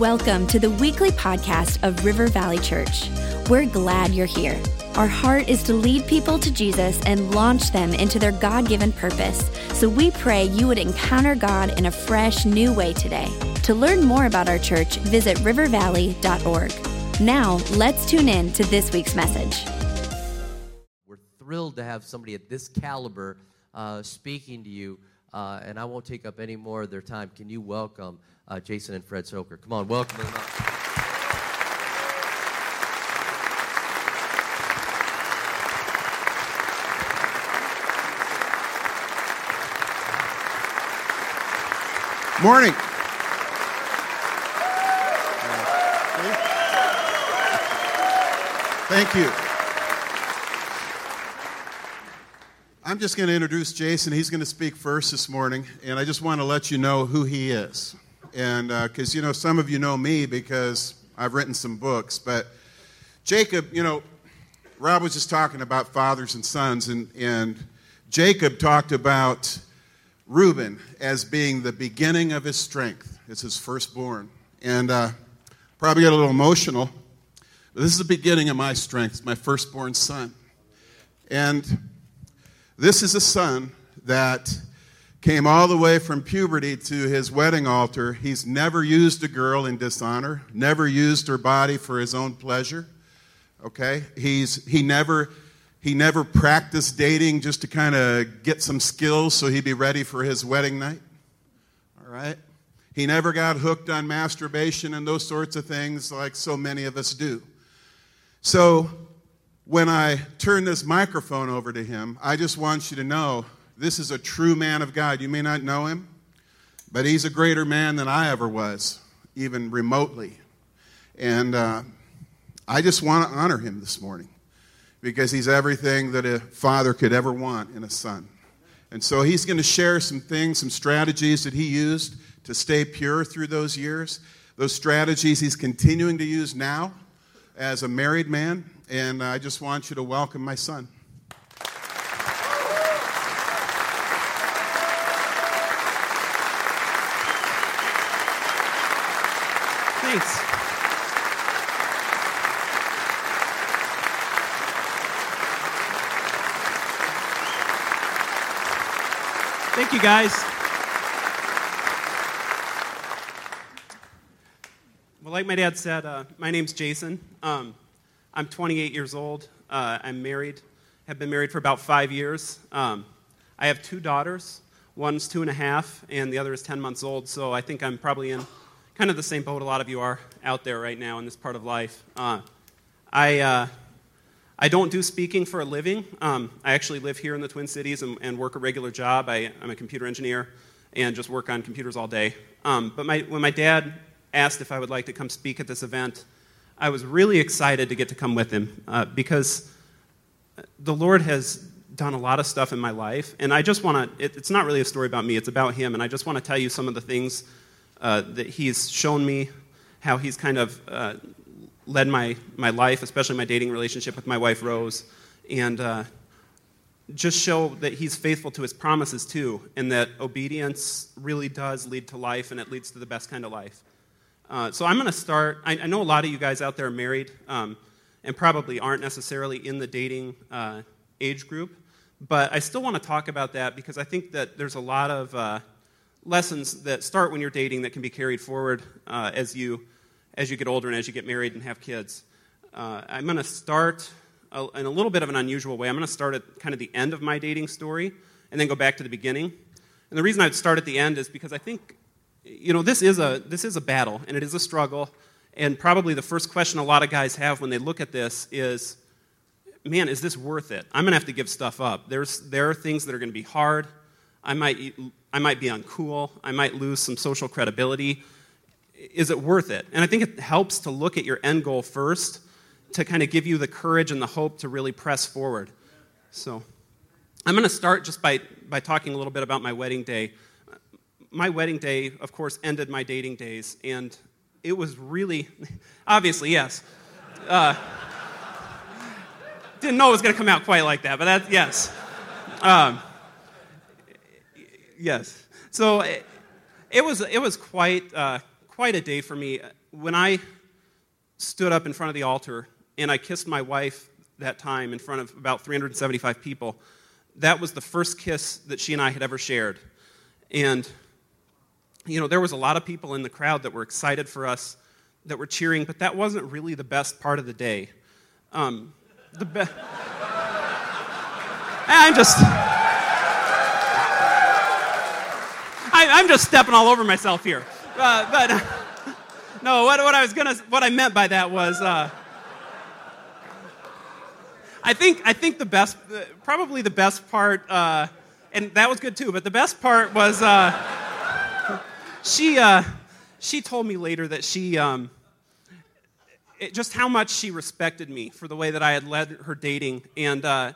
Welcome to the weekly podcast of River Valley Church. We're glad you're here. Our heart is to lead people to Jesus and launch them into their God given purpose. So we pray you would encounter God in a fresh, new way today. To learn more about our church, visit rivervalley.org. Now, let's tune in to this week's message. We're thrilled to have somebody at this caliber uh, speaking to you, uh, and I won't take up any more of their time. Can you welcome uh, Jason and Fred Stoeker? Come on, welcome them up. Morning. Thank you. I'm just going to introduce Jason. He's going to speak first this morning, and I just want to let you know who he is. And because, uh, you know, some of you know me because I've written some books, but Jacob, you know, Rob was just talking about fathers and sons, and, and Jacob talked about Reuben as being the beginning of his strength. It's his firstborn. And uh, probably got a little emotional. But this is the beginning of my strength. My firstborn son. And this is a son that came all the way from puberty to his wedding altar. He's never used a girl in dishonor, never used her body for his own pleasure. Okay? He's, he never he never practiced dating just to kind of get some skills so he'd be ready for his wedding night. All right? He never got hooked on masturbation and those sorts of things like so many of us do. So, when I turn this microphone over to him, I just want you to know this is a true man of God. You may not know him, but he's a greater man than I ever was, even remotely. And uh, I just want to honor him this morning because he's everything that a father could ever want in a son. And so he's going to share some things, some strategies that he used to stay pure through those years. Those strategies he's continuing to use now as a married man. And I just want you to welcome my son. Thanks. Thank you, guys. Well, like my dad said, uh, my name's Jason. Um, I'm 28 years old. Uh, I'm married, have been married for about five years. Um, I have two daughters. One's two and a half, and the other is 10 months old, so I think I'm probably in kind of the same boat a lot of you are out there right now in this part of life. Uh, I uh, I don't do speaking for a living. Um, I actually live here in the Twin Cities and, and work a regular job. I, am a computer engineer and just work on computers all day. Um, but my, when my dad asked if I would like to come speak at this event, I was really excited to get to come with him uh, because the Lord has done a lot of stuff in my life. And I just want to, it, it's not really a story about me, it's about him. And I just want to tell you some of the things uh, that he's shown me, how he's kind of uh, led my, my life, especially my dating relationship with my wife, Rose, and uh, just show that he's faithful to his promises too, and that obedience really does lead to life and it leads to the best kind of life. Uh, so I'm going to start. I, I, know a lot of you guys out there are married um, and probably aren't necessarily in the dating uh, age group, but I still want to talk about that because I think that there's a lot of uh, lessons that start when you're dating that can be carried forward uh, as you as you get older and as you get married and have kids. Uh, I'm going to start a, in a little bit of an unusual way. I'm going to start at kind of the end of my dating story and then go back to the beginning. And the reason I'd start at the end is because I think, you know, this is a, this is a battle and it is a struggle. And probably the first question a lot of guys have when they look at this is, man, is this worth it? I'm going to have to give stuff up. There's, there are things that are going to be hard. I might, I might be uncool. I might lose some social credibility is it worth it? And I think it helps to look at your end goal first to kind of give you the courage and the hope to really press forward. So I'm going to start just by, by talking a little bit about my wedding day. My wedding day, of course, ended my dating days, and it was really, obviously, yes. Uh, didn't know it was going to come out quite like that, but that's, yes. Um, yes. So it, it, was, it was quite. Uh, quite a day for me. When I stood up in front of the altar and I kissed my wife that time in front of about 375 people, that was the first kiss that she and I had ever shared. And, you know, there was a lot of people in the crowd that were excited for us, that were cheering, but that wasn't really the best part of the day. Um, the best. I'm just. I, am just stepping all over myself here. Uh, but uh, no, what, what I was gonna, what I meant by that was, uh, I think, I think the best, probably the best part, uh, and that was good too. But the best part was, uh, she, uh, she told me later that she, um, it, just how much she respected me for the way that I had led her dating, and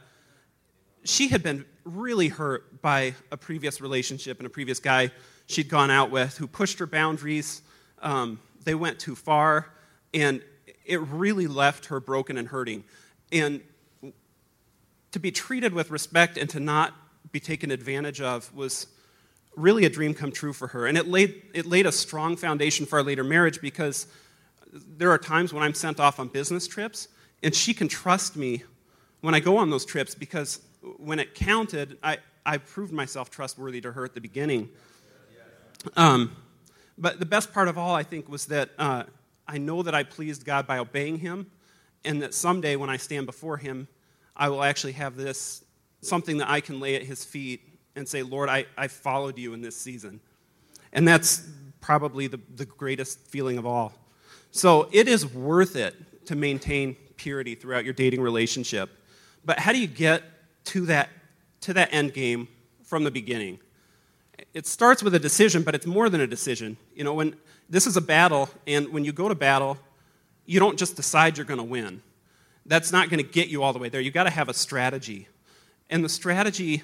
she had been really hurt by a previous relationship and a previous guy she'd gone out with who pushed her boundaries. Um, they went too far, and it really left her broken and hurting. And to be treated with respect and to not be taken advantage of was really a dream come true for her. And it laid, it laid a strong foundation for our later marriage because there are times when I'm sent off on business trips, and she can trust me when I go on those trips because when it counted, I, I proved myself trustworthy to her at the beginning. Um, but the best part of all, I think, was that uh, I know that I pleased God by obeying Him, and that someday when I stand before Him, I will actually have this something that I can lay at His feet and say, Lord, I, I followed you in this season. And that's probably the, the greatest feeling of all. So it is worth it to maintain purity throughout your dating relationship. But how do you get to that, to that end game from the beginning. It starts with a decision, but it's more than a decision. You know, when this is a battle, and when you go to battle, you don't just decide you're going to win. That's not going to get you all the way there. You've got to have a strategy. And the strategy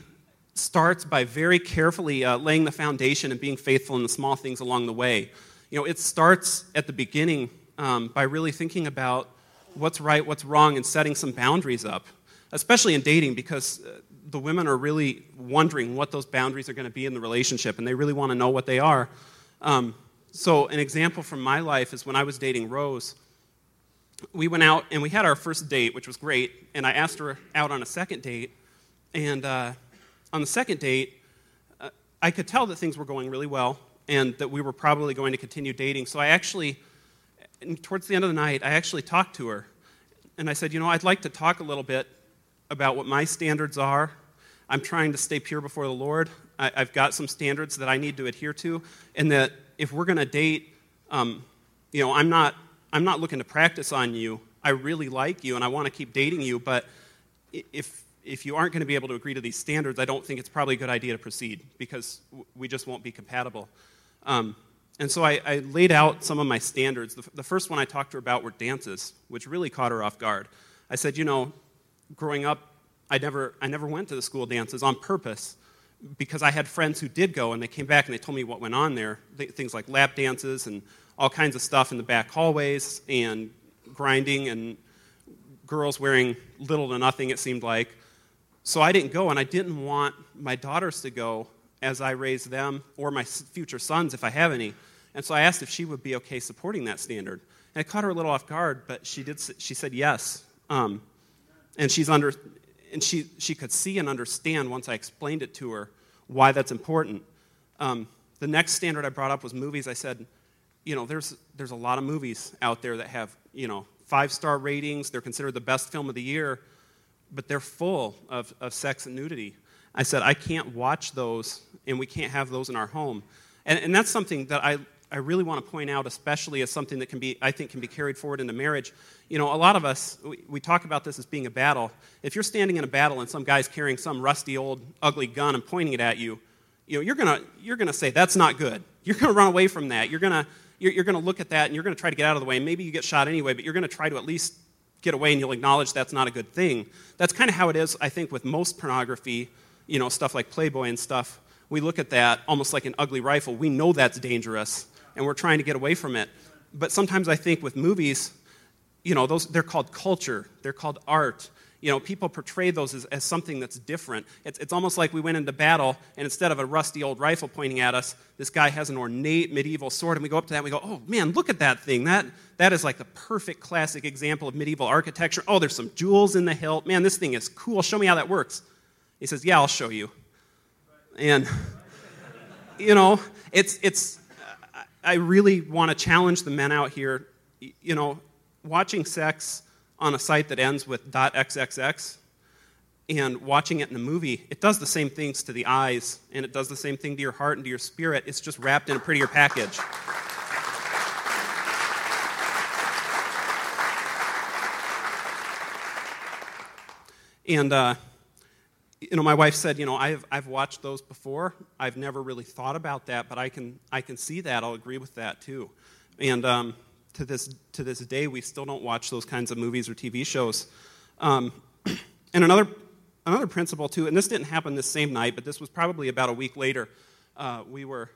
starts by very carefully uh, laying the foundation and being faithful in the small things along the way. You know, it starts at the beginning um, by really thinking about what's right, what's wrong, and setting some boundaries up especially in dating, because uh, the women are really wondering what those boundaries are going to be in the relationship, and they really want to know what they are. Um, so, an example from my life is when I was dating Rose. We went out and we had our first date, which was great, and I asked her out on a second date. And uh, on the second date, uh, I could tell that things were going really well and that we were probably going to continue dating. So, I actually, towards the end of the night, I actually talked to her. And I said, You know, I'd like to talk a little bit about what my standards are. I'm trying to stay pure before the Lord. I, have got some standards that I need to adhere to, and that if we're going to date, um, you know, I'm not, I'm not looking to practice on you. I really like you, and I want to keep dating you, but if, if you aren't going to be able to agree to these standards, I don't think it's probably a good idea to proceed because we just won't be compatible. Um, and so I, I, laid out some of my standards. The, the first one I talked to her about were dances, which really caught her off guard. I said, you know, growing up, I never, I never went to the school dances on purpose because I had friends who did go and they came back and they told me what went on there. Things like lap dances and all kinds of stuff in the back hallways and grinding and girls wearing little to nothing, it seemed like. So I didn't go and I didn't want my daughters to go as I raise them or my future sons if I have any. And so I asked if she would be okay supporting that standard. And it caught her a little off guard, but she, did, she said yes. Um, and she's under, and she, she could see and understand once I explained it to her why that's important. Um, the next standard I brought up was movies. I said, you know, there's, there's a lot of movies out there that have, you know, five star ratings. They're considered the best film of the year, but they're full of, of sex and nudity. I said, I can't watch those, and we can't have those in our home. And, and that's something that I, I really want to point out, especially as something that can be, I think, can be carried forward into marriage. You know, a lot of us, we, we, talk about this as being a battle. If you're standing in a battle and some guy's carrying some rusty, old, ugly gun and pointing it at you, you know, you're going you're gonna say, that's not good. You're going to run away from that. You're going you're, you're gonna look at that and you're going to try to get out of the way. Maybe you get shot anyway, but you're going to try to at least get away and you'll acknowledge that's not a good thing. That's kind of how it is, I think, with most pornography, you know, stuff like Playboy and stuff. We look at that almost like an ugly rifle. We know that's dangerous and we're trying to get away from it. But sometimes I think with movies, you know, those, they're called culture, they're called art. You know, people portray those as, as something that's different. It's, it's almost like we went into battle, and instead of a rusty old rifle pointing at us, this guy has an ornate medieval sword, and we go up to that and we go, oh man, look at that thing. That, that is like the perfect classic example of medieval architecture. Oh, there's some jewels in the hilt. Man, this thing is cool. Show me how that works. He says, yeah, I'll show you. And, you know, it's, it's, I really want to challenge the men out here. You know, watching sex on a site that ends with .xxx and watching it in a movie, it does the same things to the eyes and it does the same thing to your heart and to your spirit. It's just wrapped in a prettier package. And, uh, you know, my wife said, you know, I've, I've watched those before. I've never really thought about that, but I can, I can see that. I'll agree with that too. And um, to this, to this day, we still don't watch those kinds of movies or TV shows. Um, and another, another principle, too, and this didn't happen this same night, but this was probably about a week later. Uh, we, were,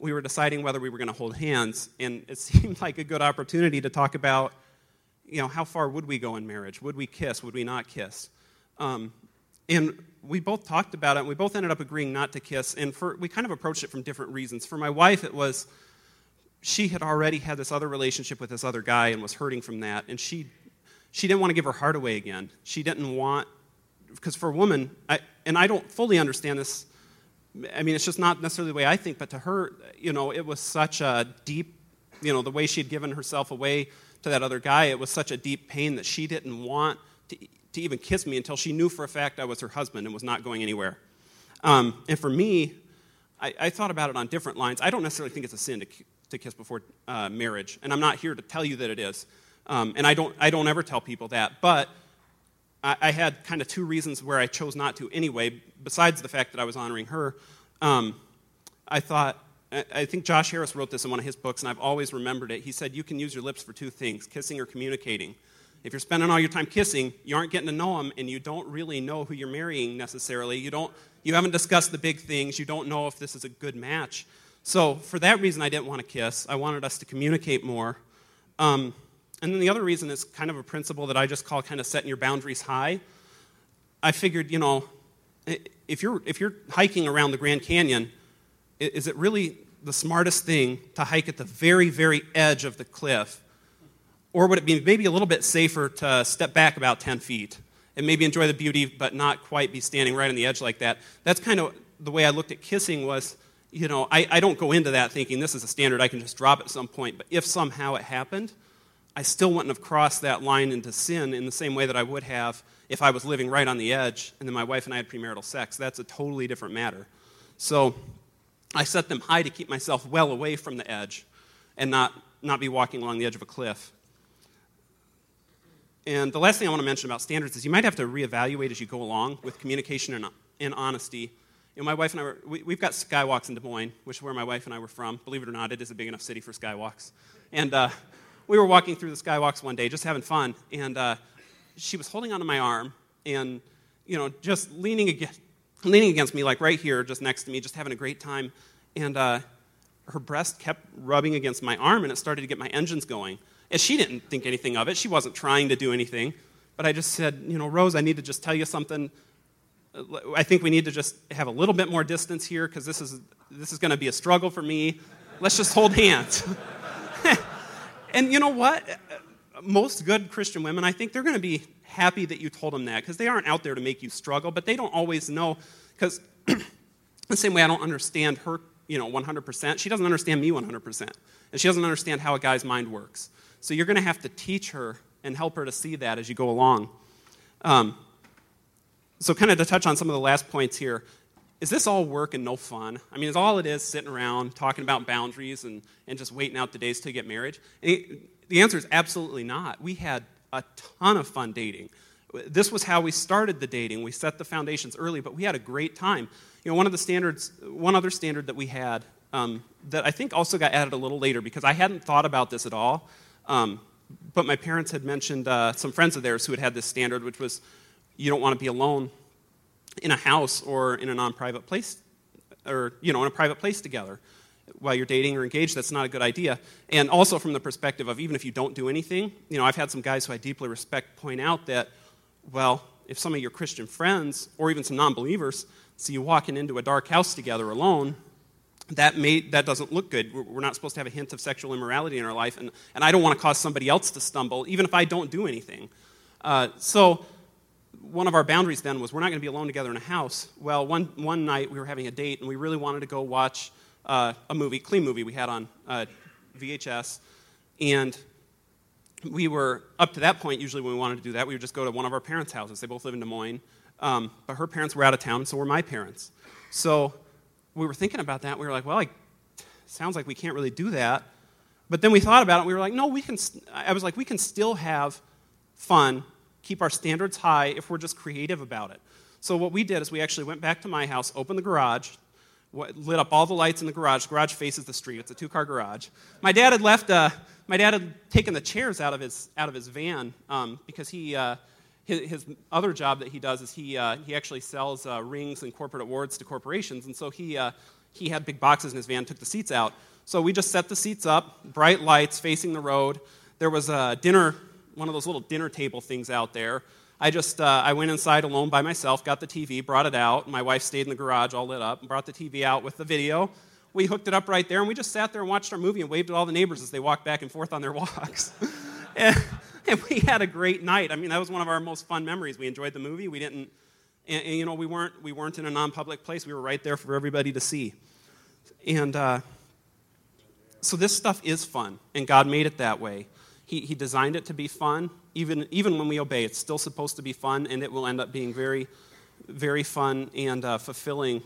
we were deciding whether we were going to hold hands, and it seemed like a good opportunity to talk about, you know, how far would we go in marriage? Would we kiss? Would we not kiss? Um, and we both talked about it, and we both ended up agreeing not to kiss, and for, we kind of approached it from different reasons. For my wife, it was she had already had this other relationship with this other guy and was hurting from that. And she she didn't want to give her heart away again. She didn't want because for a woman I, and i don't fully understand this. I mean it's just not necessarily the way i think but to her you know it was such a deep you know the way she had given herself away to that other guy it was such a deep pain that she didn't want to, to even kiss me until she knew for a fact i was her husband and was not going anywhere um, and for me I, I, thought about it on different lines i don't necessarily think it's a sin to to kiss before uh, marriage. And I'm not here to tell you that it is. Um, and I don't, I don't ever tell people that. But I, I, had kind of two reasons where I chose not to anyway, besides the fact that I was honoring her. Um, I thought, I think Josh Harris wrote this in one of his books, and I've always remembered it. He said, You can use your lips for two things kissing or communicating. If you're spending all your time kissing, you aren't getting to know them, and you don't really know who you're marrying necessarily. You, don't, you haven't discussed the big things. You don't know if this is a good match. So, for that reason, I didn't want to kiss. I wanted us to communicate more. Um, and then the other reason is kind of a principle that I just call kind of setting your boundaries high. I figured, you know, if you're, if you're hiking around the Grand Canyon, is it really the smartest thing to hike at the very, very edge of the cliff? Or would it be maybe a little bit safer to step back about 10 feet and maybe enjoy the beauty, but not quite be standing right on the edge like that? That's kind of the way I looked at kissing was you know, I, I don't go into that thinking this is a standard I can just drop at some point, but if somehow it happened, I still wouldn't have crossed that line into sin in the same way that I would have if I was living right on the edge and then my wife and I had premarital sex. That's a totally different matter. So I set them high to keep myself well away from the edge and not, not be walking along the edge of a cliff. And the last thing I want to mention about standards is you might have to reevaluate as you go along with communication and, and honesty you know, my wife and I were, we, have got skywalks in Des Moines, which is where my wife and I were from. Believe it or not, it is a big enough city for skywalks. And uh, we were walking through the skywalks one day, just having fun, and uh, she was holding onto my arm and, you know, just leaning against, leaning against me, like right here, just next to me, just having a great time. And uh, her breast kept rubbing against my arm, and it started to get my engines going. And she didn't think anything of it. She wasn't trying to do anything. But I just said, you know, Rose, I need to just tell you something. I think we need to just have a little bit more distance here because this is, this is going to be a struggle for me. Let's just hold hands. and you know what? Most good Christian women, I think they're going to be happy that you told them that because they aren't out there to make you struggle, but they don't always know. Because the same way I don't understand her, you know, 100%, she doesn't understand me 100%. And she doesn't understand how a guy's mind works. So you're going to have to teach her and help her to see that as you go along. Um, so, kind of to touch on some of the last points here, is this all work and no fun? I mean, is all it is sitting around talking about boundaries and, and just waiting out the days to get married? It, the answer is absolutely not. We had a ton of fun dating. This was how we started the dating. We set the foundations early, but we had a great time. You know, one of the standards, one other standard that we had um, that I think also got added a little later because I hadn't thought about this at all, um, but my parents had mentioned uh, some friends of theirs who had had this standard, which was you don't want to be alone in a house or in a non-private place or you know in a private place together while you're dating or engaged. That's not a good idea. And also from the perspective of even if you don't do anything you know i've had some guys who i deeply respect point out that well if some of your Christian friends or even some non believers see you walking into a dark house together alone, that, may, that doesn't look good. We're, not supposed to have a hint of sexual immorality in our life, and, and I don't want to cause somebody else to stumble, even if I don't do anything. Uh, so, one of our boundaries then was we're not going to be alone together in a house. Well, one, one night we were having a date, and we really wanted to go watch uh, a movie, clean movie we had on uh, VHS, and we were up to that point. Usually, when we wanted to do that, we would just go to one of our parents' houses. They both live in Des Moines, um, but her parents were out of town, so were my parents. So we were thinking about that. We were like, well, it sounds like we can't really do that. But then we thought about it. We were like, no, we can. I was like, we can still have fun, keep our standards high if we're just creative about it. So what we did is we actually went back to my house, opened the garage, lit up all the lights in the garage. The garage faces the street. It's a two-car garage. My dad had left. Uh, my dad had taken the chairs out of his out of his van um, because he. Uh, his, his, other job that he does is he, uh, he actually sells uh, rings and corporate awards to corporations. And so he, uh, he had big boxes in his van, took the seats out. So we just set the seats up, bright lights facing the road. There was a dinner, one of those little dinner table things out there. I just uh, I went inside alone by myself, got the TV, brought it out. My wife stayed in the garage, all lit up, and brought the TV out with the video. We hooked it up right there, and we just sat there and watched our movie and waved at all the neighbors as they walked back and forth on their walks. and, and, we had a great night. I mean, that was one of our most fun memories. We enjoyed the movie. We didn't, and, and you know, we weren't we weren't in a non-public place. We were right there for everybody to see. And uh, so this stuff is fun, and God made it that way. He, he designed it to be fun. Even, even when we obey, it's still supposed to be fun, and it will end up being very, very fun and uh, fulfilling,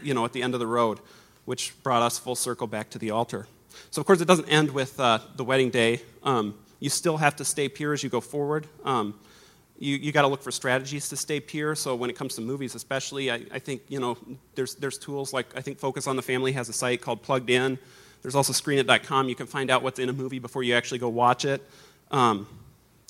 you know, at the end of the road, which brought us full circle back to the altar. So, of course, it doesn't end with uh, the wedding day. Um, you still have to stay pure as you go forward. Um, you, you got to look for strategies to stay pure. So when it comes to movies, especially, I, I think you know there's there's tools like I think Focus on the Family has a site called Plugged In. There's also screenit.com. You can find out what's in a movie before you actually go watch it. Um,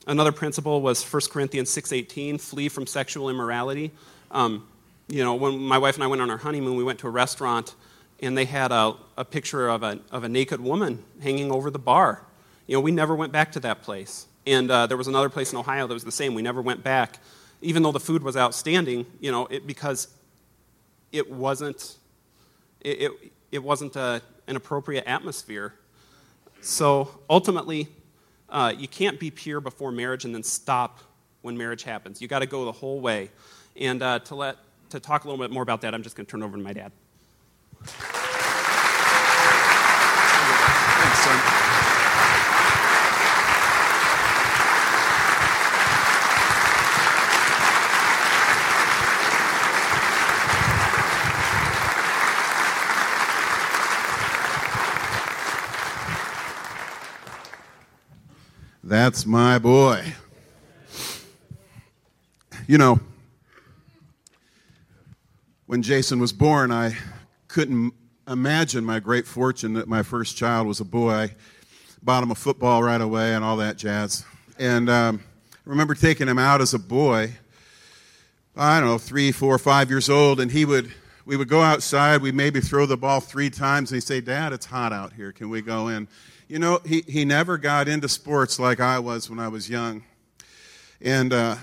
another principle was 1 Corinthians 6.18, flee from sexual immorality. Um, you know, when my wife and I went on our honeymoon, we went to a restaurant, and they had a, a picture of a, of a naked woman hanging over the bar. You know, we never went back to that place. And uh, there was another place in Ohio that was the same. We never went back, even though the food was outstanding, you know, it, because it wasn't, it, it, it wasn't a, an appropriate atmosphere. So ultimately, uh, you can't be pure before marriage and then stop when marriage happens. You got to go the whole way. And uh, to let to talk a little bit more about that, I'm just going to turn over to my dad. Thanks, son. That's my boy. You know, when Jason was born, I couldn't imagine my great fortune that my first child was a boy. I bought him a football right away and all that jazz. And um, I remember taking him out as a boy, I don't know, three, four, five years old, and he would, we would go outside, we'd maybe throw the ball three times, and he'd say, Dad, it's hot out here, can we go in? You know, he, he never got into sports like I was when I was young. And, uh,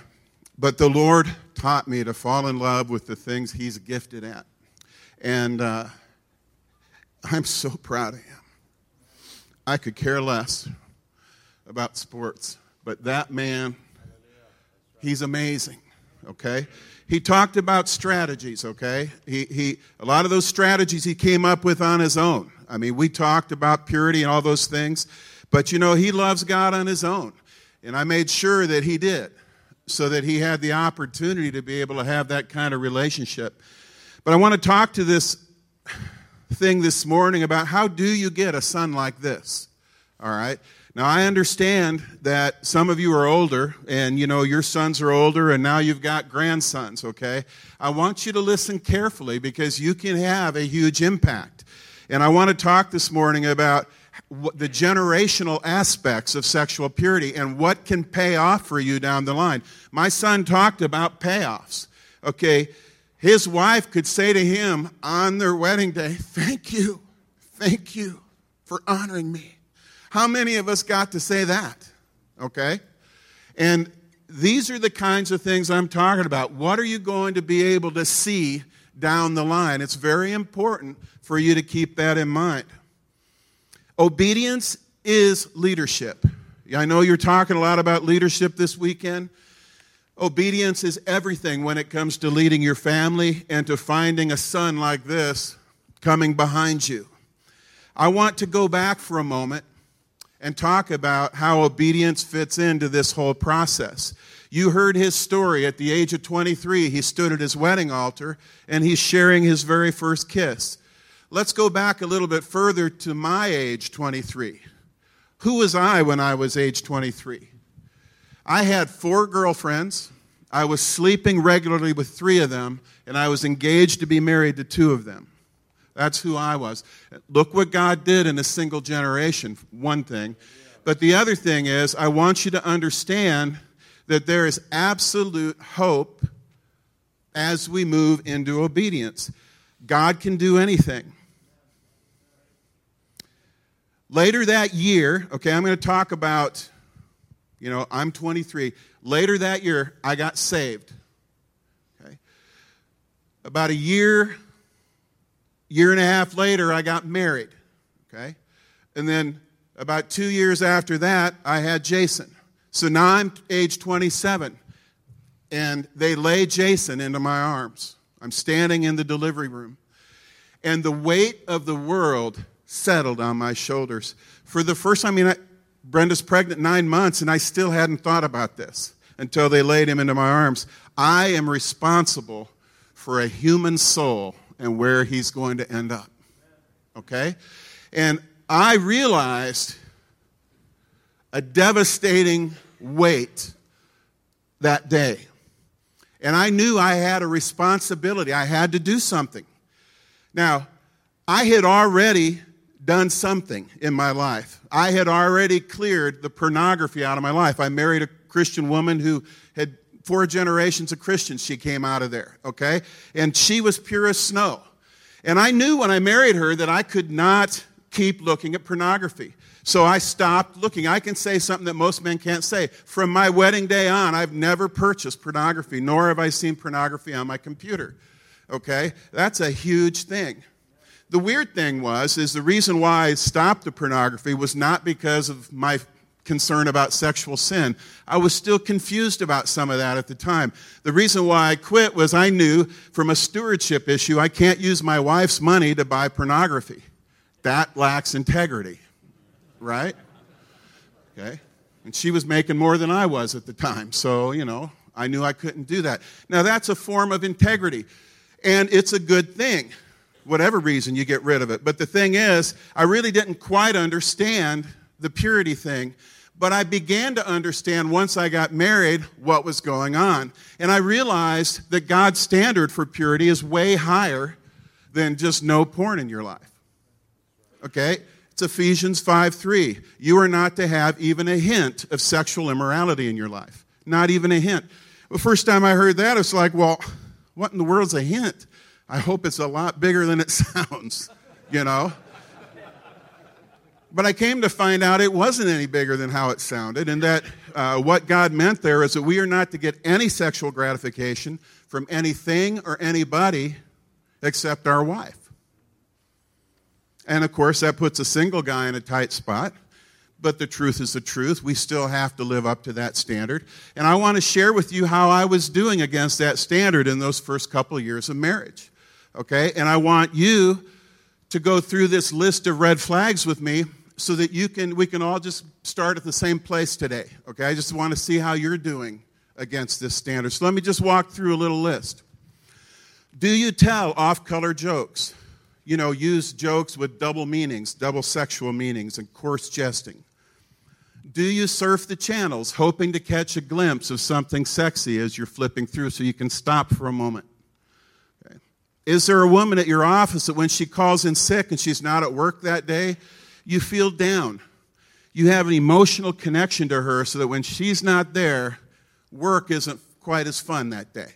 but the Lord taught me to fall in love with the things he's gifted at. And uh, I'm so proud of him. I could care less about sports, but that man, he's amazing, okay? He talked about strategies, okay? He, he, a lot of those strategies he came up with on his own. I mean, we talked about purity and all those things, but you know, he loves God on his own. And I made sure that he did so that he had the opportunity to be able to have that kind of relationship. But I want to talk to this thing this morning about how do you get a son like this? All right? Now I understand that some of you are older and you know your sons are older and now you've got grandsons, okay? I want you to listen carefully because you can have a huge impact. And I want to talk this morning about the generational aspects of sexual purity and what can pay off for you down the line. My son talked about payoffs. Okay, his wife could say to him on their wedding day, Thank you, thank you for honoring me. How many of us got to say that? Okay? And these are the kinds of things I'm talking about. What are you going to be able to see down the line? It's very important for you to keep that in mind. Obedience is leadership. I know you're talking a lot about leadership this weekend. Obedience is everything when it comes to leading your family and to finding a son like this coming behind you. I want to go back for a moment and talk about how obedience fits into this whole process. You heard his story. At the age of 23, he stood at his wedding altar and he's sharing his very first kiss. Let's go back a little bit further to my age, 23. Who was I when I was age 23? I had four girlfriends. I was sleeping regularly with three of them, and I was engaged to be married to two of them. That's who I was. Look what God did in a single generation, one thing. But the other thing is, I want you to understand that there is absolute hope as we move into obedience. God can do anything. Later that year, okay, I'm going to talk about, you know, I'm 23. Later that year, I got saved. Okay. About a year, year and a half later, I got married. Okay. And then about two years after that, I had Jason. So now I'm age 27, and they lay Jason into my arms. I'm standing in the delivery room, and the weight of the world settled on my shoulders. For the first time, I mean, I, Brenda's pregnant nine months, and I still hadn't thought about this until they laid him into my arms. I am responsible for a human soul and where he's going to end up. Okay? And I realized a devastating weight that day. And I knew I had a responsibility. I had to do something. Now, I had already done something in my life. I had already cleared the pornography out of my life. I married a Christian woman who had four generations of Christians. She came out of there, okay? And she was pure as snow. And I knew when I married her that I could not keep looking at pornography. So I stopped looking. I can say something that most men can't say. From my wedding day on, I've never purchased pornography, nor have I seen pornography on my computer. Okay? That's a huge thing. The weird thing was, is the reason why I stopped the pornography was not because of my concern about sexual sin. I was still confused about some of that at the time. The reason why I quit was I knew from a stewardship issue, I can't use my wife's money to buy pornography. That lacks integrity, right? Okay. And she was making more than I was at the time. So, you know, I knew I couldn't do that. Now, that's a form of integrity, and it's a good thing whatever reason you get rid of it. But the thing is, I really didn't quite understand the purity thing. But I began to understand once I got married what was going on. And I realized that God's standard for purity is way higher than just no porn in your life. Okay? It's Ephesians 5 3. You are not to have even a hint of sexual immorality in your life. Not even a hint. The first time I heard that, it's like, well, what in the world's a hint? I hope it's a lot bigger than it sounds, you know? But I came to find out it wasn't any bigger than how it sounded, and that uh, what God meant there is that we are not to get any sexual gratification from anything or anybody except our wife. And of course, that puts a single guy in a tight spot, but the truth is the truth. We still have to live up to that standard. And I want to share with you how I was doing against that standard in those first couple of years of marriage okay? And I want you to go through this list of red flags with me so that you can we can all just start at the same place today, okay? I just want to see how you're doing against this standard. So let me just walk through a little list. Do you tell off-color jokes? You know, use jokes with double meanings, double sexual meanings, and coarse jesting. Do you surf the channels hoping to catch a glimpse of something sexy as you're flipping through so you can stop for a moment? Is there a woman at your office that when she calls in sick and she's not at work that day, you feel down? You have an emotional connection to her so that when she's not there, work isn't quite as fun that day.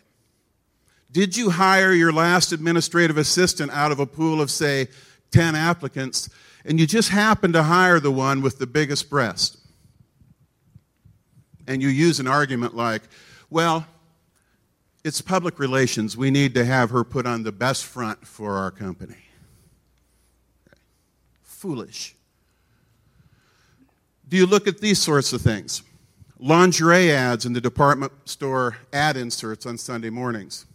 Did you hire your last administrative assistant out of a pool of, say, 10 applicants, and you just happened to hire the one with the biggest breast? and you use an argument like, well, it's public relations. We need to have her put on the best front for our company. Foolish. Do you look at these sorts of things? Lingerie ads in the department store ad inserts on Sunday mornings.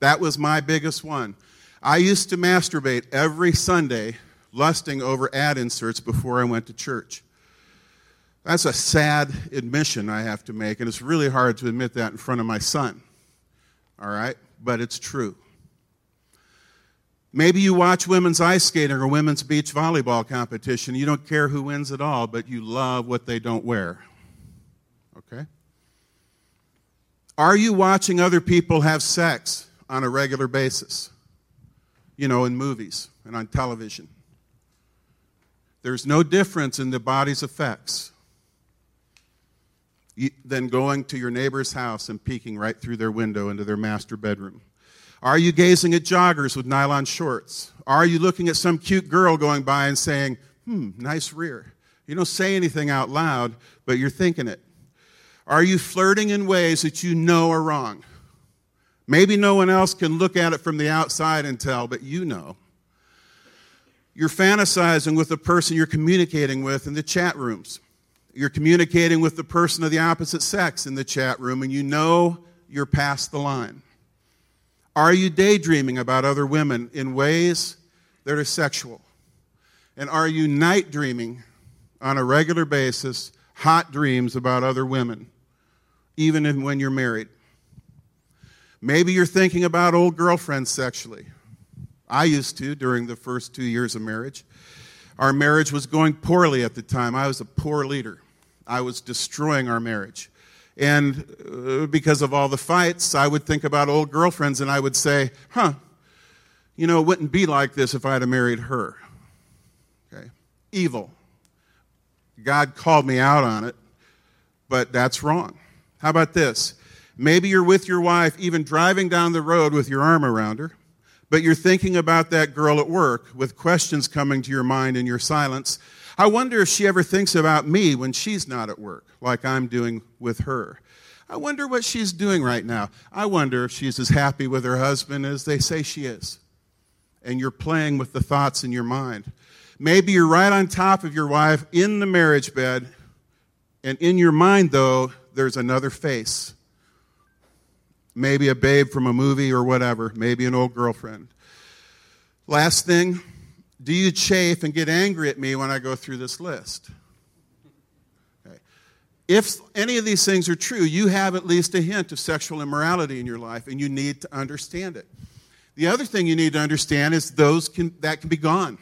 That was my biggest one. I used to masturbate every Sunday lusting over ad inserts before I went to church. That's a sad admission I have to make, and it's really hard to admit that in front of my son. All right? But it's true. Maybe you watch women's ice skating or women's beach volleyball competition. You don't care who wins at all, but you love what they don't wear. Okay? Are you watching other people have sex on a regular basis? You know, in movies and on television. There's no difference in the body's effects than going to your neighbor's house and peeking right through their window into their master bedroom. Are you gazing at joggers with nylon shorts? Are you looking at some cute girl going by and saying, hmm, nice rear? You don't say anything out loud, but you're thinking it. Are you flirting in ways that you know are wrong? Maybe no one else can look at it from the outside and tell, but you know. You're fantasizing with the person you're communicating with in the chat rooms. You're communicating with the person of the opposite sex in the chat room, and you know you're past the line. Are you daydreaming about other women in ways that are sexual? And are you night dreaming on a regular basis, hot dreams about other women, even when you're married? Maybe you're thinking about old girlfriends sexually. I used to during the first two years of marriage. Our marriage was going poorly at the time. I was a poor leader. I was destroying our marriage. And uh, because of all the fights, I would think about old girlfriends and I would say, huh, you know, it wouldn't be like this if I'd have married her. Okay? Evil. God called me out on it, but that's wrong. How about this? Maybe you're with your wife, even driving down the road with your arm around her, but you're thinking about that girl at work with questions coming to your mind in your silence. I wonder if she ever thinks about me when she's not at work, like I'm doing with her. I wonder what she's doing right now. I wonder if she's as happy with her husband as they say she is. And you're playing with the thoughts in your mind. Maybe you're right on top of your wife in the marriage bed, and in your mind, though, there's another face maybe a babe from a movie or whatever, maybe an old girlfriend. Last thing, do you chafe and get angry at me when I go through this list? Okay. If any of these things are true, you have at least a hint of sexual immorality in your life, and you need to understand it. The other thing you need to understand is those can, that can be gone.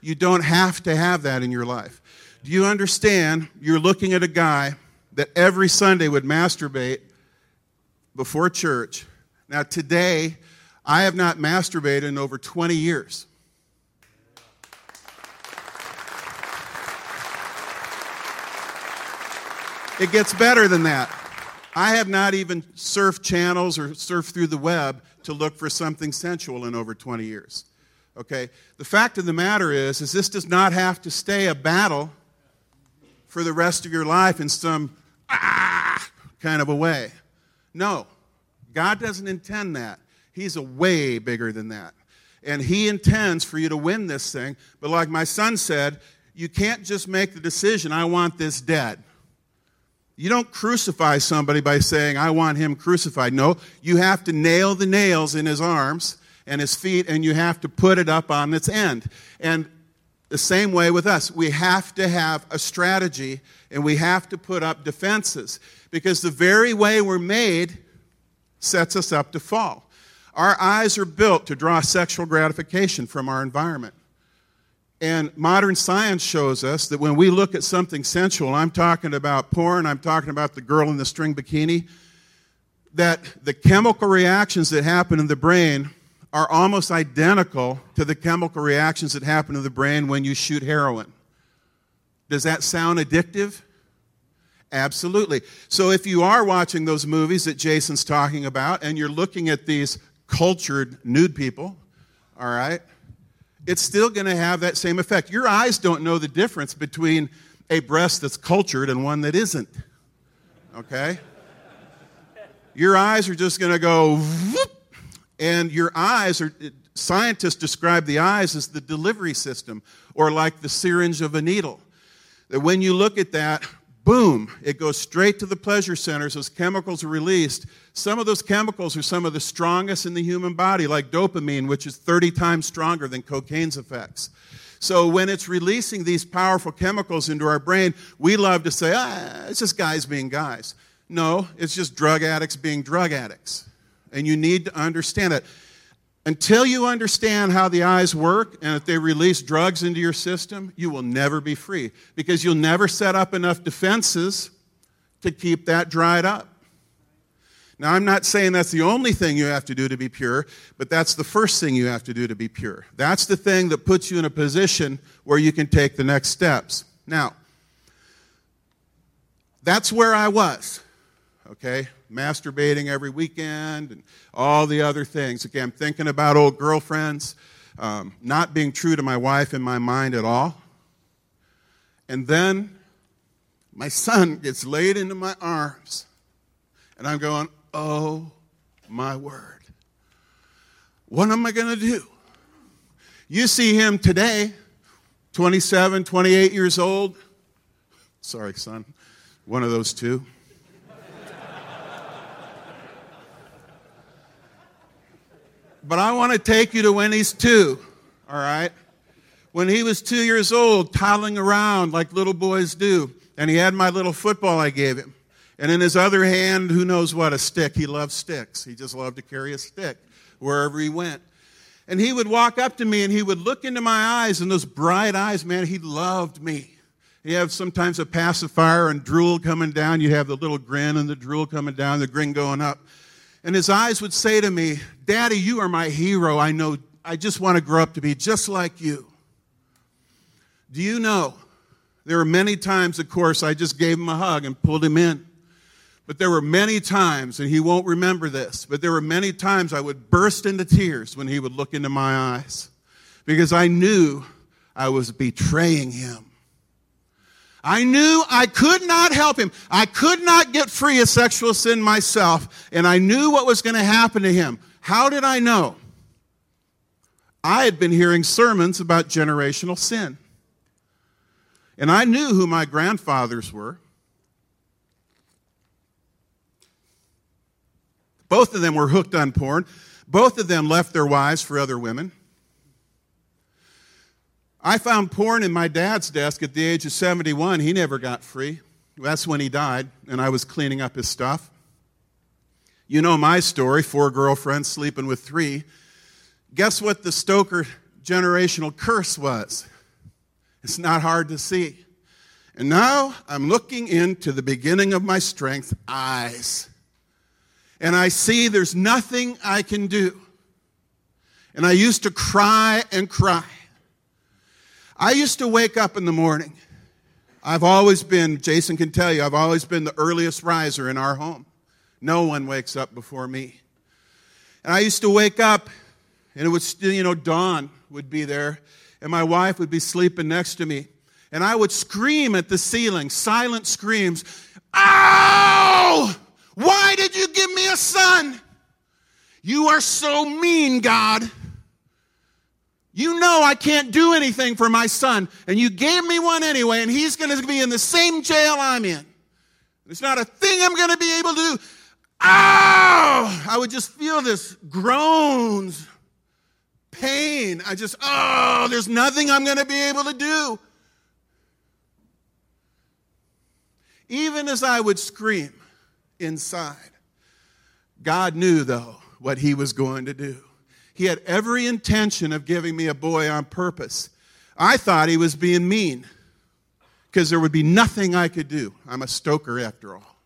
You don't have to have that in your life. Do you understand? You're looking at a guy that every Sunday would masturbate before church. Now, today, I have not masturbated in over 20 years. It gets better than that. I have not even surfed channels or surfed through the web to look for something sensual in over 20 years. Okay? The fact of the matter is, is this does not have to stay a battle for the rest of your life in some ah kind of a way. No, God doesn't intend that. He's a way bigger than that. And He intends for you to win this thing. But like my son said, you can't just make the decision, I want this dead. You don't crucify somebody by saying, I want him crucified. No, you have to nail the nails in his arms and his feet, and you have to put it up on its end. And the same way with us. We have to have a strategy and we have to put up defenses because the very way we're made sets us up to fall. Our eyes are built to draw sexual gratification from our environment. And modern science shows us that when we look at something sensual, I'm talking about porn, I'm talking about the girl in the string bikini, that the chemical reactions that happen in the brain are almost identical to the chemical reactions that happen in the brain when you shoot heroin. Does that sound addictive? Absolutely. So if you are watching those movies that Jason's talking about and you're looking at these cultured nude people, all right, it's still going to have that same effect. Your eyes don't know the difference between a breast that's cultured and one that isn't. okay? Your eyes are just going to go, whoop, and your eyes are, scientists describe the eyes as the delivery system, or like the syringe of a needle. That when you look at that, boom, it goes straight to the pleasure centers. Those chemicals are released. Some of those chemicals are some of the strongest in the human body, like dopamine, which is 30 times stronger than cocaine's effects. So when it's releasing these powerful chemicals into our brain, we love to say, ah, it's just guys being guys. No, it's just drug addicts being drug addicts. And you need to understand that. Until you understand how the eyes work and if they release drugs into your system, you will never be free because you'll never set up enough defenses to keep that dried up. Now, I'm not saying that's the only thing you have to do to be pure, but that's the first thing you have to do to be pure. That's the thing that puts you in a position where you can take the next steps. Now, that's where I was, okay? Masturbating every weekend and all the other things. Okay, I'm thinking about old girlfriends, um, not being true to my wife in my mind at all. And then my son gets laid into my arms, and I'm going, Oh my word. What am I going to do? You see him today, 27, 28 years old. Sorry, son. One of those two. But I want to take you to when he's two, all right? When he was two years old, toddling around like little boys do, and he had my little football I gave him. And in his other hand, who knows what, a stick. He loved sticks. He just loved to carry a stick wherever he went. And he would walk up to me and he would look into my eyes, and those bright eyes, man, he loved me. You have sometimes a pacifier and drool coming down. You have the little grin and the drool coming down, the grin going up. And his eyes would say to me, Daddy, you are my hero. I know, I just want to grow up to be just like you. Do you know? There were many times, of course, I just gave him a hug and pulled him in. But there were many times, and he won't remember this, but there were many times I would burst into tears when he would look into my eyes because I knew I was betraying him. I knew I could not help him. I could not get free of sexual sin myself, and I knew what was going to happen to him. How did I know? I had been hearing sermons about generational sin. And I knew who my grandfathers were. Both of them were hooked on porn. Both of them left their wives for other women. I found porn in my dad's desk at the age of 71. He never got free. That's when he died, and I was cleaning up his stuff. You know my story four girlfriends sleeping with three. Guess what the Stoeker generational curse was? It's not hard to see. And now I'm looking into the beginning of my strength, eyes. And I see there's nothing I can do. And I used to cry and cry. I used to wake up in the morning. I've always been, Jason can tell you, I've always been the earliest riser in our home. No one wakes up before me. And I used to wake up, and it would still, you know, dawn would be there, and my wife would be sleeping next to me. And I would scream at the ceiling, silent screams, Ow! Why did you give me a son? You are so mean, God. You know I can't do anything for my son, and you gave me one anyway, and he's going to be in the same jail I'm in. There's not a thing I'm going to be able to do. Ow! I would just feel this groans, pain. I just, oh, there's nothing I'm going to be able to do. Even as I would scream inside, God knew, though, what he was going to do. He had every intention of giving me a boy on purpose. I thought he was being mean because there would be nothing I could do. I'm a Stoeker after all.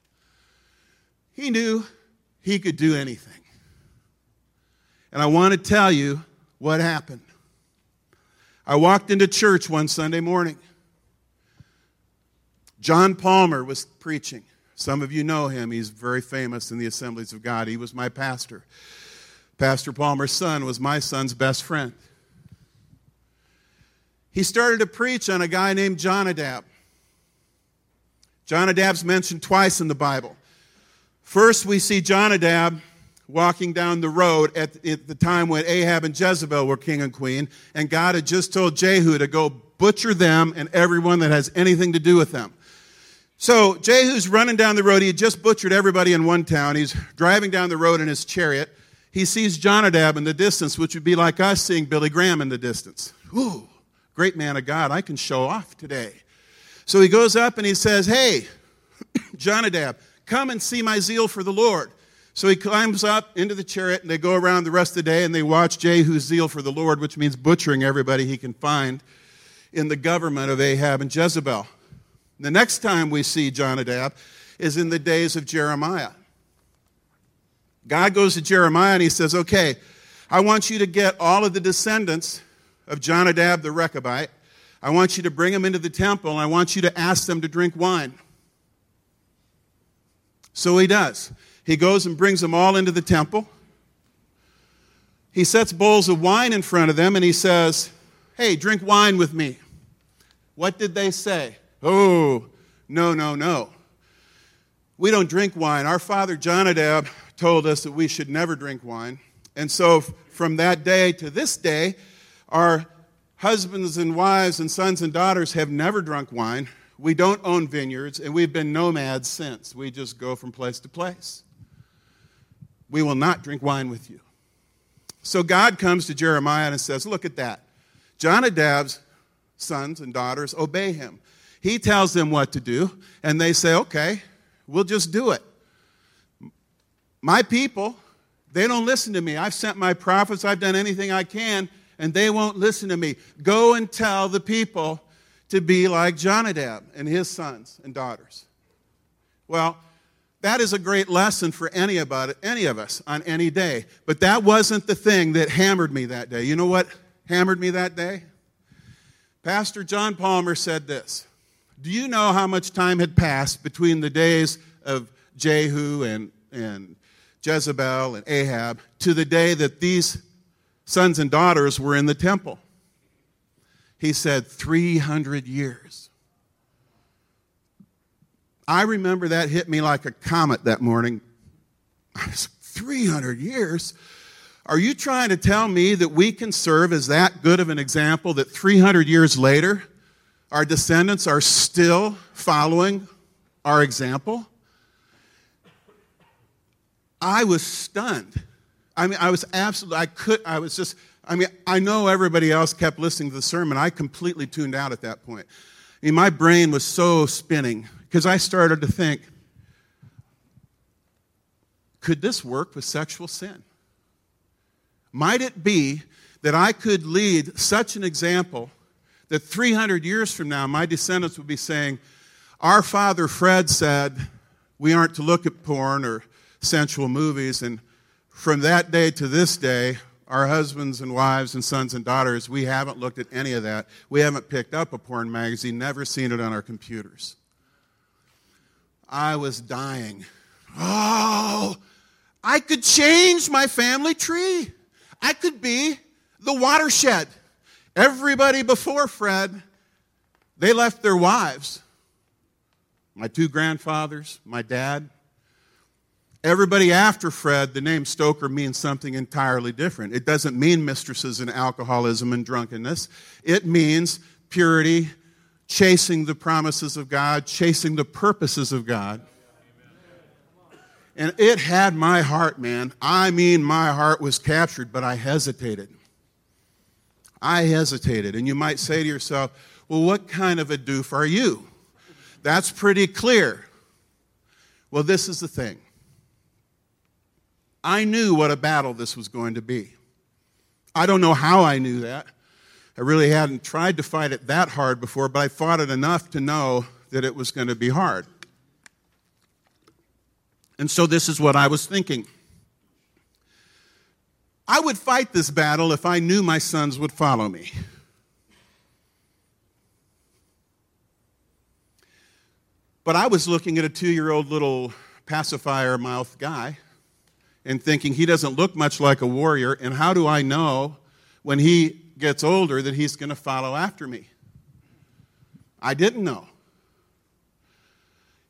He knew he could do anything. And I want to tell you what happened. I walked into church one Sunday morning. John Palmer was preaching. Some of you know him. He's very famous in the Assemblies of God. He was my pastor. Pastor Palmer's son was my son's best friend. He started to preach on a guy named Jonadab. Jonadab's mentioned twice in the Bible. First, we see Jonadab walking down the road at, the time when Ahab and Jezebel were king and queen, and God had just told Jehu to go butcher them and everyone that has anything to do with them. So Jehu's running down the road. He had just butchered everybody in one town. He's driving down the road in his chariot. He sees Jonadab in the distance, which would be like us seeing Billy Graham in the distance. Ooh, great man of God. I can show off today. So he goes up and he says, Hey, Jonadab, come and see my zeal for the Lord. So he climbs up into the chariot and they go around the rest of the day and they watch Jehu's zeal for the Lord, which means butchering everybody he can find in the government of Ahab and Jezebel. The next time we see Jonadab is in the days of Jeremiah. God goes to Jeremiah and he says, Okay, I want you to get all of the descendants of Jonadab the Rechabite. I want you to bring them into the temple and I want you to ask them to drink wine. So he does. He goes and brings them all into the temple. He sets bowls of wine in front of them and he says, Hey, drink wine with me. What did they say? Oh, no, no, no. We don't drink wine. Our father Jonadab told us that we should never drink wine. And so from that day to this day, our husbands and wives and sons and daughters have never drunk wine. We don't own vineyards, and we've been nomads since. We just go from place to place. We will not drink wine with you. So God comes to Jeremiah and says, Look at that. Jonadab's sons and daughters obey him. He tells them what to do, and they say, okay, we'll just do it. My people, they don't listen to me. I've sent my prophets, I've done anything I can, and they won't listen to me. Go and tell the people to be like Jonadab and his sons and daughters. Well, that is a great lesson for any, about it, any of us on any day. But that wasn't the thing that hammered me that day. You know what hammered me that day? Pastor John Palmer said this do you know how much time had passed between the days of Jehu and, and Jezebel and Ahab to the day that these sons and daughters were in the temple? He said, 300 years. I remember that hit me like a comet that morning. 300 years? Are you trying to tell me that we can serve as that good of an example that 300 years later, our descendants are still following our example. I was stunned. I mean, I was absolutely, I could, I was just, I mean, I know everybody else kept listening to the sermon. I completely tuned out at that point. I mean, my brain was so spinning because I started to think, could this work with sexual sin? Might it be that I could lead such an example that 300 years from now, my descendants would be saying, Our father Fred said we aren't to look at porn or sensual movies. And from that day to this day, our husbands and wives and sons and daughters, we haven't looked at any of that. We haven't picked up a porn magazine, never seen it on our computers. I was dying. Oh, I could change my family tree. I could be the watershed. Everybody before Fred, they left their wives. My two grandfathers, my dad. Everybody after Fred, the name Stoeker means something entirely different. It doesn't mean mistresses and alcoholism and drunkenness. It means purity, chasing the promises of God, chasing the purposes of God. And it had my heart, man. I mean, my heart was captured, but I hesitated. I hesitated. And you might say to yourself, well, what kind of a doof are you? That's pretty clear. Well, this is the thing. I knew what a battle this was going to be. I don't know how I knew that. I really hadn't tried to fight it that hard before, but I fought it enough to know that it was going to be hard. And so this is what I was thinking. I would fight this battle if I knew my sons would follow me. But I was looking at a two year old little pacifier mouth guy and thinking he doesn't look much like a warrior, and how do I know when he gets older that he's going to follow after me? I didn't know.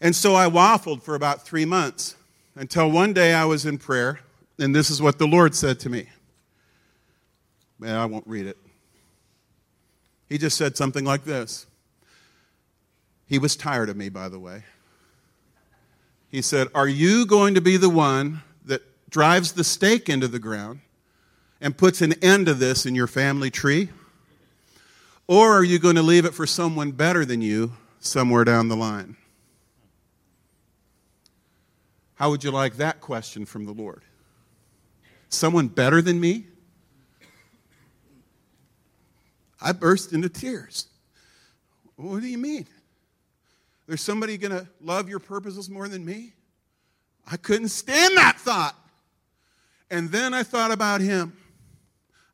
And so I waffled for about three months until one day I was in prayer, and this is what the Lord said to me. Man, I won't read it. He just said something like this. He was tired of me, by the way. He said, Are you going to be the one that drives the stake into the ground and puts an end to this in your family tree? Or are you going to leave it for someone better than you somewhere down the line? How would you like that question from the Lord? Someone better than me? I burst into tears. What do you mean? There's somebody going to love your purposes more than me? I couldn't stand that thought. And then I thought about him.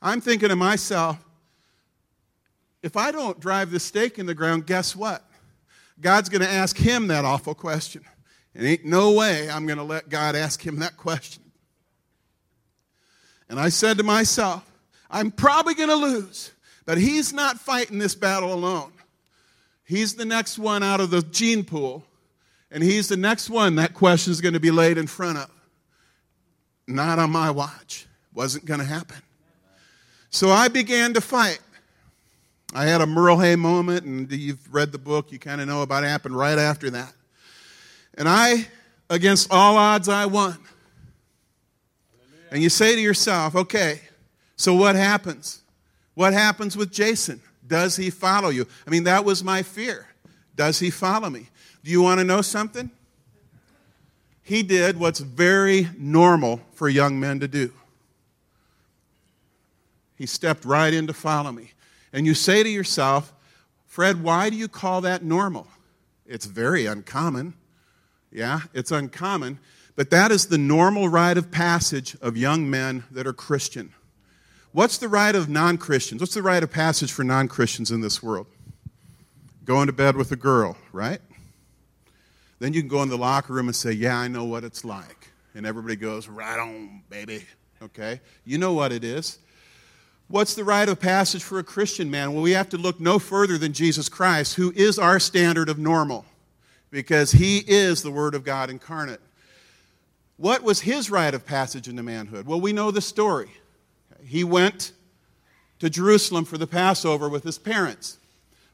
I'm thinking to myself, if I don't drive the stake in the ground, guess what? God's going to ask him that awful question. And ain't no way I'm going to let God ask him that question. And I said to myself, I'm probably going to lose, but he's not fighting this battle alone. He's the next one out of the gene pool, and he's the next one that question is going to be laid in front of. Not on my watch. Wasn't going to happen. So I began to fight. I had a Merle Hay moment, and you've read the book, you kind of know about it happened right after that. And I, against all odds, I won. And you say to yourself, okay, so what happens? What happens with Jason? Does he follow you? I mean, that was my fear. Does he follow me? Do you want to know something? He did what's very normal for young men to do. He stepped right in to follow me. And you say to yourself, Fred, why do you call that normal? It's very uncommon. Yeah, it's uncommon. But that is the normal rite of passage of young men that are Christian. What's the rite of non Christians? What's the rite of passage for non Christians in this world? Going to bed with a girl, right? Then you can go in the locker room and say, Yeah, I know what it's like. And everybody goes, Right on, baby. Okay? You know what it is. What's the rite of passage for a Christian man? Well, we have to look no further than Jesus Christ, who is our standard of normal, because he is the Word of God incarnate. What was his rite of passage into manhood? Well, we know the story. He went to Jerusalem for the Passover with his parents.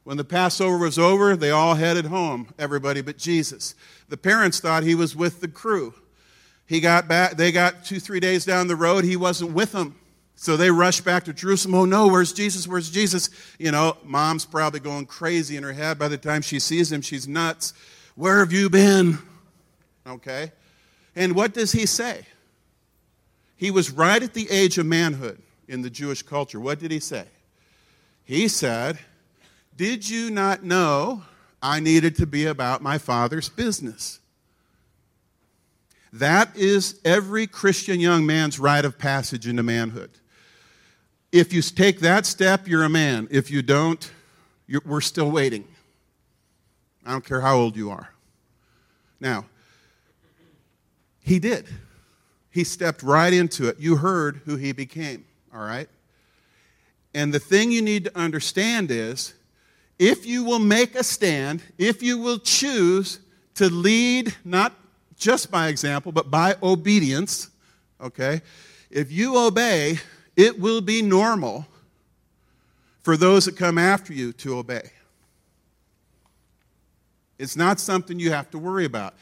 When the Passover was over, they all headed home, everybody but Jesus. The parents thought he was with the crew. He got back, they got two, three days down the road, he wasn't with them. So they rushed back to Jerusalem. Oh no, where's Jesus? Where's Jesus? You know, mom's probably going crazy in her head. By the time she sees him, she's nuts. Where have you been? Okay. And what does he say? He was right at the age of manhood in the Jewish culture. What did he say? He said, Did you not know I needed to be about my father's business? That is every Christian young man's rite of passage into manhood. If you take that step, you're a man. If you don't, we're still waiting. I don't care how old you are. Now, he did. He stepped right into it. You heard who he became, all right? And the thing you need to understand is if you will make a stand, if you will choose to lead not just by example, but by obedience, okay? If you obey, it will be normal for those that come after you to obey. It's not something you have to worry about,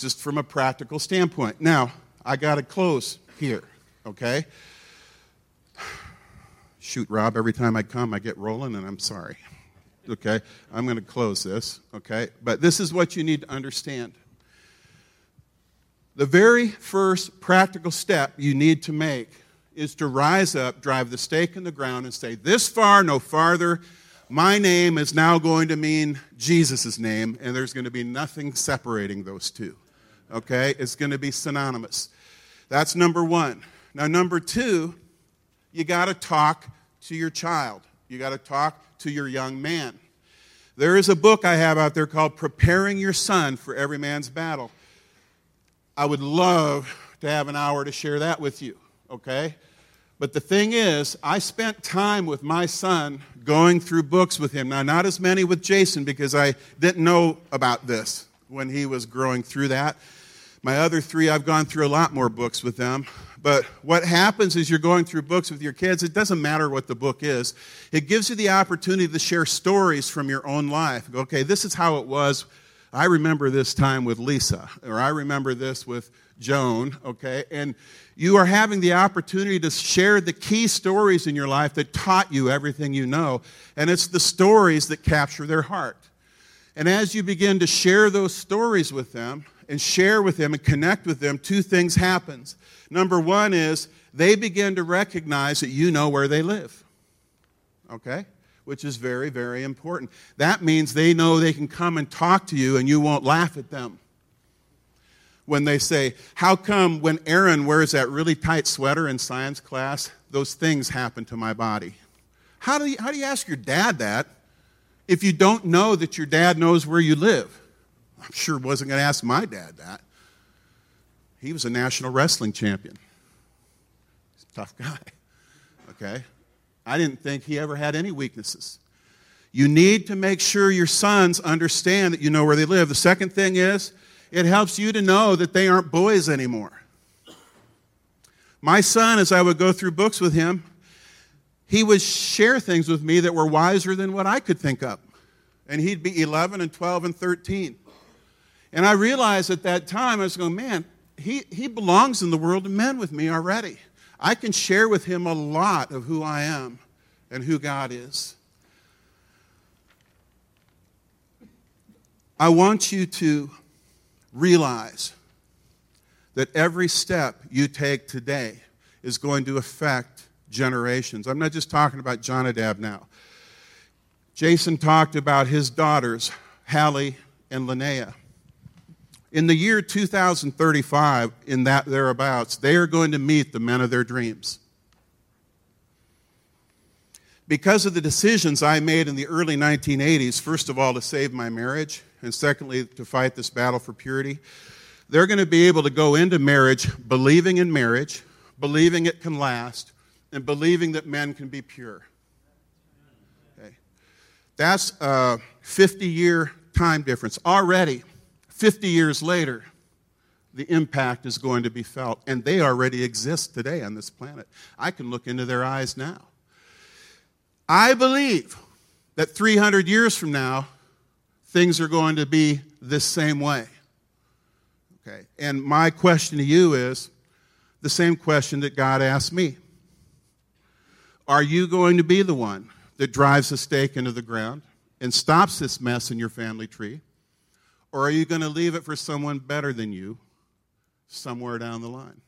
just from a practical standpoint. Now, I got to close here, okay? Shoot, Rob, every time I come, I get rolling, and I'm sorry. Okay? I'm going to close this, okay? But this is what you need to understand. The very first practical step you need to make is to rise up, drive the stake in the ground, and say, This far, no farther. My name is now going to mean Jesus' name, and there's going to be nothing separating those two. Okay? It's going to be synonymous. That's number one. Now, number two, you got to talk to your child, you got to talk to your young man. There is a book I have out there called Preparing Your Son for Every Man's Battle. I would love to have an hour to share that with you, okay? But the thing is, I spent time with my son going through books with him. Now, not as many with Jason because I didn't know about this, when he was growing through that. My other three, I've gone through a lot more books with them. But what happens is you're going through books with your kids, it doesn't matter what the book is. It gives you the opportunity to share stories from your own life. Okay, this is how it was. I remember this time with Lisa, or I remember this with Joan, okay? And you are having the opportunity to share the key stories in your life that taught you everything you know. And it's the stories that capture their heart. And as you begin to share those stories with them and share with them and connect with them, two things happens. Number one is they begin to recognize that you know where they live. Okay? Which is very, very important. That means they know they can come and talk to you and you won't laugh at them. When they say, How come when Aaron wears that really tight sweater in science class, those things happen to my body? How do you, how do you ask your dad that if you don't know that your dad knows where you live? I'm sure wasn't going to ask my dad that. He was a national wrestling champion. He's a tough guy. Okay? I didn't think he ever had any weaknesses. You need to make sure your sons understand that you know where they live. The second thing is, it helps you to know that they aren't boys anymore. My son, as I would go through books with him, he would share things with me that were wiser than what I could think of. And he'd be 11 and 12 and 13. And I realized at that time, I was going, man, he, he belongs in the world of men with me already. I can share with him a lot of who I am and who God is. I want you to realize that every step you take today is going to affect generations. I'm not just talking about Jonadab now. Jason talked about his daughters, Hallie and Linnea. In the year 2035, in that thereabouts, they are going to meet the men of their dreams. Because of the decisions I made in the early 1980s, first of all, to save my marriage, and secondly, to fight this battle for purity, they're going to be able to go into marriage believing in marriage, believing it can last, and believing that men can be pure. Okay. That's a 50 year time difference. Already, 50 years later, the impact is going to be felt. And they already exist today on this planet. I can look into their eyes now. I believe that 300 years from now, things are going to be this same way. Okay. And my question to you is the same question that God asked me Are you going to be the one that drives a stake into the ground and stops this mess in your family tree? Or are you going to leave it for someone better than you somewhere down the line?